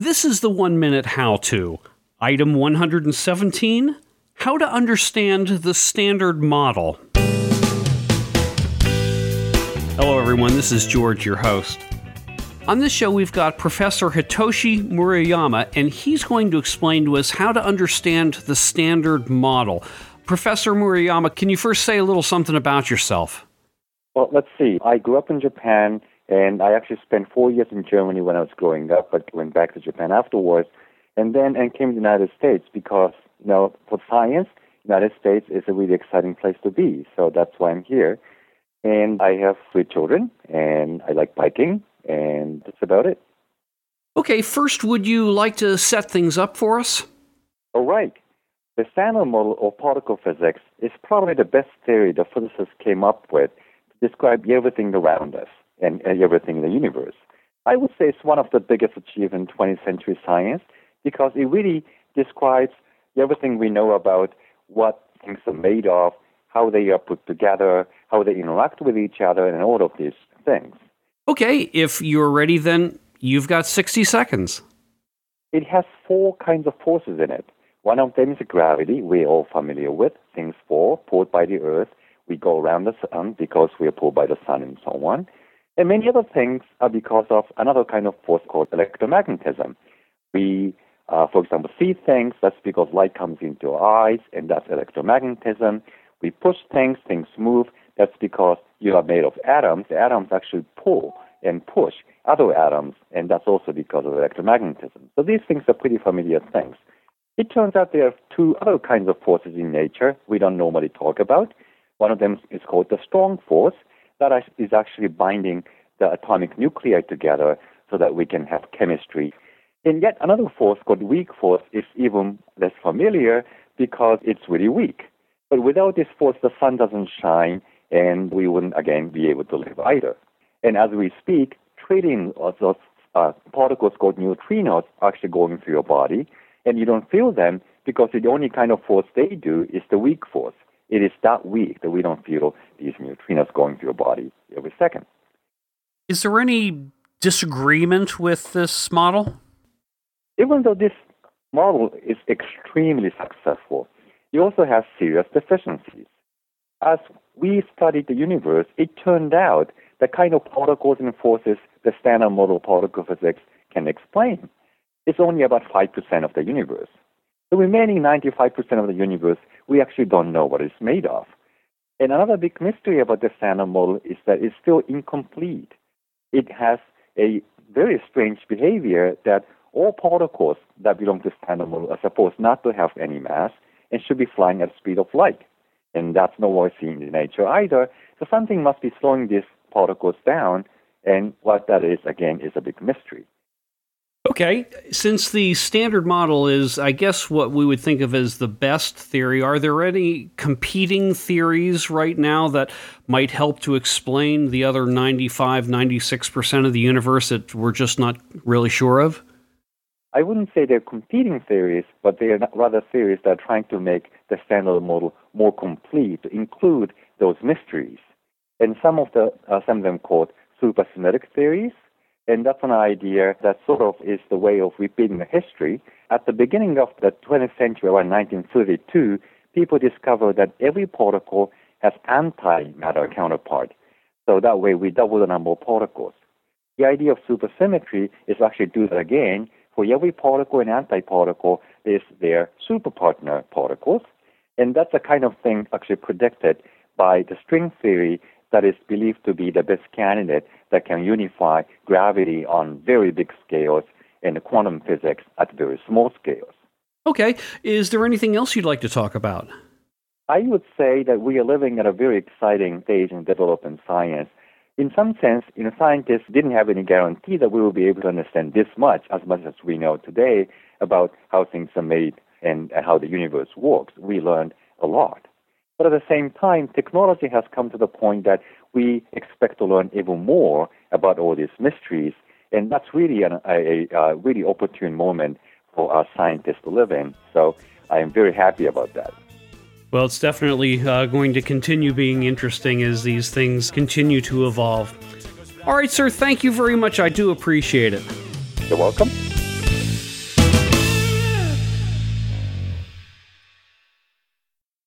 This is the one minute how to. Item 117 How to understand the Standard Model. Hello, everyone. This is George, your host. On this show, we've got Professor Hitoshi Murayama, and he's going to explain to us how to understand the Standard Model. Professor Murayama, can you first say a little something about yourself? Well, let's see. I grew up in Japan, and I actually spent four years in Germany when I was growing up, but went back to Japan afterwards, and then and came to the United States because, you know, for science, United States is a really exciting place to be. So that's why I'm here. And I have three children, and I like biking, and that's about it. Okay, first, would you like to set things up for us? All right. The Standard model of particle physics is probably the best theory the physicists came up with to describe everything around us and, everything in the universe. I would say it's one of the biggest achievements in 20th century science because it really describes everything we know about what things are made of, how they are put together, how they interact with each other, and all of these things. Okay, if you're ready, then you've got 60 seconds. It has four kinds of forces in it. One of them is gravity, we're all familiar with. Things fall, pulled by the earth we go around the sun because we are pulled by the sun and so on. And many other things are because of another kind of force called electromagnetism. We, uh, for example, see things, that's because light comes into our eyes, and that's electromagnetism. We push things, things move, that's because you are made of atoms. The atoms actually pull and push other atoms, and that's also because of electromagnetism. So these things are pretty familiar things. It turns out there are two other kinds of forces in nature we don't normally talk about. One of them is called the strong force that is actually binding the atomic nuclei together so that we can have chemistry. And yet another force called weak force is even less familiar because it's really weak. But without this force, the sun doesn't shine and we wouldn't again be able to live either. And as we speak, trillions of those uh, particles called neutrinos are actually going through your body, and you don't feel them because the only kind of force they do is the weak force. It is that weak that we don't feel these neutrinos going through your body every second. Is there any disagreement with this model? Even though this model is extremely successful, it also has serious deficiencies. As we studied the universe, it turned out the kind of particles and forces the standard model particle physics can explain is only about 5% of the universe. The remaining 95% of the universe, we actually don't know what it's made of. And another big mystery about the standard model is that it's still incomplete. It has a very strange behavior that all particles that belong to standard model are supposed not to have any mass and should be flying at the speed of light. And that's nowhere seen in nature either. So something must be slowing these particles down, and what that is, again, is a big mystery. Okay, since the standard model is, I guess, what we would think of as the best theory, are there any competing theories right now that might help to explain the other 95, 96% of the universe that we're just not really sure of? I wouldn't say they're competing theories, but they are rather theories that are trying to make the standard model more complete, to include those mysteries. And some of the uh, some of them called supersymmetric theories, and that's an idea that sort of is the way of repeating the history. At the beginning of the 20th century, around 1932, people discovered that every particle has antimatter counterpart. So that way we double the number of particles. The idea of supersymmetry is actually do that again. For every particle and antiparticle, there's their superpartner particles. And that's the kind of thing actually predicted by the string theory that is believed to be the best candidate that can unify gravity on very big scales and quantum physics at very small scales. Okay. Is there anything else you'd like to talk about? I would say that we are living at a very exciting stage in development science. In some sense, you know, scientists didn't have any guarantee that we will be able to understand this much, as much as we know today, about how things are made and how the universe works. We learned a lot. But at the same time, technology has come to the point that we expect to learn even more about all these mysteries, and that's really an, a, a, really opportune moment for our scientists to live in. So I am very happy about that. Well, it's definitely uh, going to continue being interesting as these things continue to evolve. All right, sir, thank you very much. I do appreciate it. You're welcome.